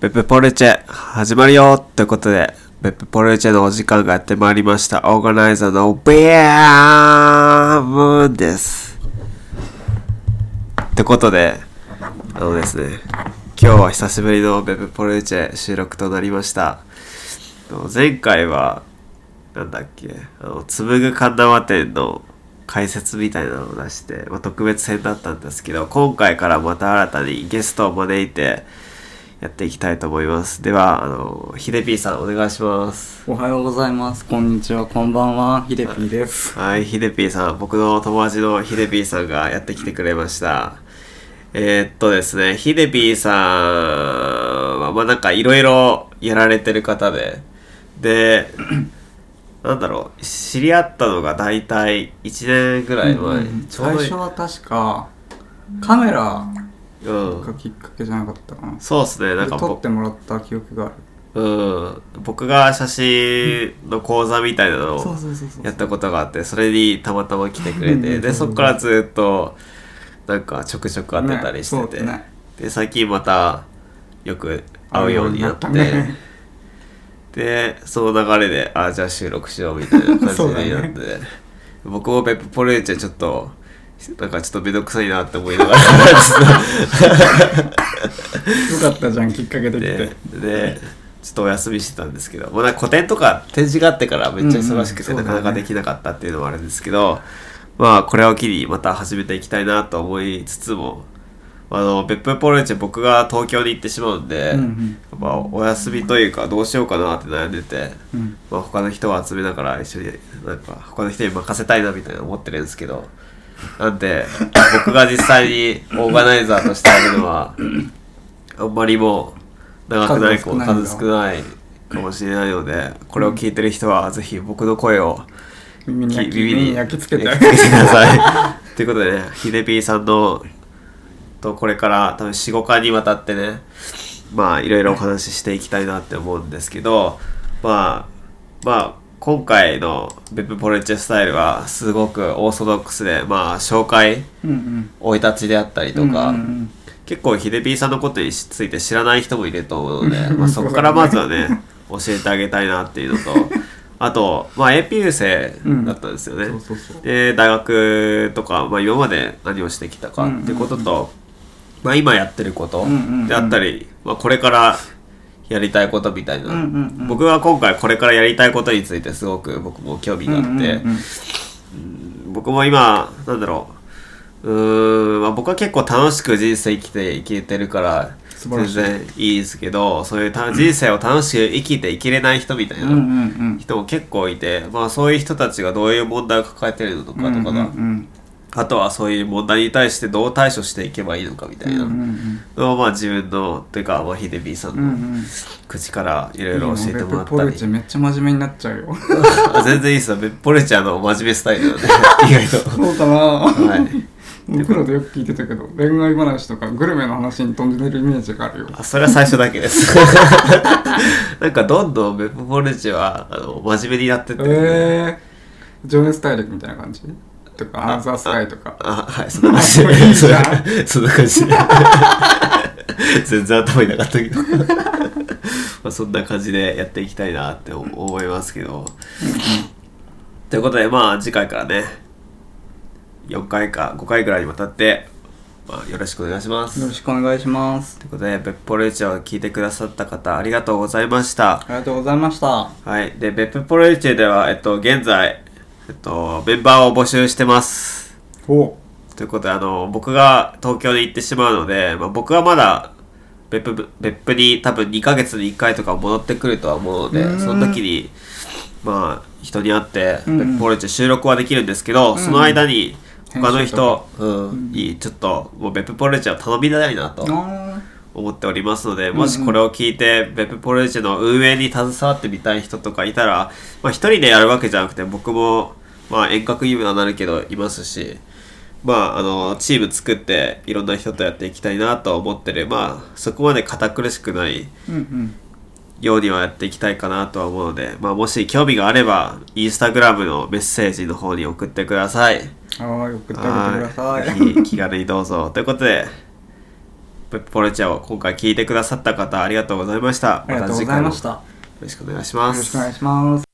ベップポルチェ始まるよということで、ベップポルチェのお時間がやってまいりました。オーガナイザーのベアームーンです。ってことで、あのですね、今日は久しぶりのベップポルチェ収録となりました。前回は、なんだっけ、あの、紡ぐ神縄店の解説みたいなのを出して、まあ、特別編だったんですけど、今回からまた新たにゲストを招いてやっていきたいと思います。では、あの、ヒデピーさんお願いします。おはようございます。こんにちは、こんばんは。ヒデピーです。はい、ヒデピーさん、僕の友達のヒデピーさんがやってきてくれました。えーっとですね、ヒデピーさんは、まあなんかいろいろやられてる方で、で、なんだろう、知り合ったのが大体1年ぐらい前、うんうど最初は確か、カメラうんがきっかけじゃなかったかな。そうっすね、なんかで撮っ僕てもらった記憶がある。うん、僕が写真の講座みたいなのを。やったことがあってそれにたまたま来てくれてでそこからずっとなんかちょくちょく会ってたりしてて、ねね。で最近またよく会うようになってでその流れであじゃあ収録しようみたいな感じになって、僕もペップポルーチェちょっと なんかちょっとめんどくさいなって思いながら よかったじゃん、きっかけできでて。でちょっとお休みしてたんですけどもうなんか個展とか展示があってからめっちゃ忙しくてうんうなんかなかできなかったっていうのもあるんですけど、まあこれを機にまた始めていきたいなと思いつつもあの別府ポルチェ僕が東京に行ってしまうんで、うんうん。まあ、お休みというかどうしようかなって悩んでて、うん。まあ、他の人を集めながら一緒になんか他の人に任せたいなみたいな思ってるんですけどなんで僕が実際にオーガナイザーとしてやるのはあんまりもう長くない数少ないんだ数少ないかもしれないのでこれを聞いてる人はぜひ僕の声をき耳に焼き耳に耳に焼き付けて。くださいということでねヒデピーさんのとこれから多分45回にわたってねまあいろいろお話ししていきたいなって思うんですけどまあまあ今回のベップポルチェスタイルはすごくオーソドックスでまあ紹介うんうん。生い立ちであったりとか、うんうん結構ヒデピーさんのことについて知らない人もいると思うので、うんまあ、そこからまずはね教えてあげたいなっていうのと あと、まあ、APU 生だったんですよね。で大学とか、まあ、今まで何をしてきたかってことと、まあ、今やってることうんうんうん。であったり、まあ、これからやりたいことみたいな、うんうんうん。僕は今回これからやりたいことについてすごく僕も興味があって、うんうんうん僕も今なんだろう。うーん、まあ、僕は結構楽しく人生生きていけてるから全然いいですけどそういうた人生を楽しく生きていけれない人みたいな。人も結構いて、まあ、そういう人たちがどういう問題を抱えてるのかとかが、うんうんうんあとはそういう問題に対してどう対処していけばいいのかみたいな。うんうんのを、まあ、自分のというか、まあ、ヒデビーさんのうんうん。うん口からいろいろ教えてもらったり。のベップポルチェめっちゃ真面目になっちゃうよ。あ全然いいですよポレチャーの真面目スタイルなんで意外と。そうかな。はい。僕らでよく聞いてたけど恋愛話とかグルメの話に飛んでるイメージがあるよ。あそれは最初だけです。なんかどんどんベッポレチはあの真面目になってってるんでえー、情熱大陸みたいな感じ？とかアナザースカイとかあ、はい、そんな感じあいいじゃんそんな感じで。全然頭になかったけど。まあそんな感じでやっていきたいなって思いますけど。ということで、まあ次回からね、4回か5回ぐらいにわたって、まあ、よろしくお願いします。よろしくお願いしますということで、ベッポレーチェを聞いてくださった方、ありがとうございました。ありがとうございましたはい。で、ベップポレーチェでは、えっと、現在、えっと、メンバーを募集してます。お。ということで、あの、僕が東京に行ってしまうので、まあ、僕はまだ別府、別府に多分2ヶ月に1回とか戻ってくるとは思うのでその時に、まあ、人に会って、別府ポレチェ収録はできるんですけど、その間に、他の人、うん、に、ちょっと、もう別府ポレチェを頼みたいなとあ思っておりますので、もしこれを聞いて、別府ポレチェの運営に携わってみたい人とかいたら、まあ一人でやるわけじゃなくて、僕も、まあ遠隔にはなるけどいますし、まああの、チーム作っていろんな人とやっていきたいなと思ってる、まあそこまで堅苦しくないようにはやっていきたいかなとは思うので、まあもし興味があれば、インスタグラムのメッセージの方に送ってください。はい送ってくださいはい気気軽にどうぞ。ということで、ポルチェを今回聞いてくださった方ありがとうございましたありがとうございました。た次回もよろしくお願いしますよろしくお願いします。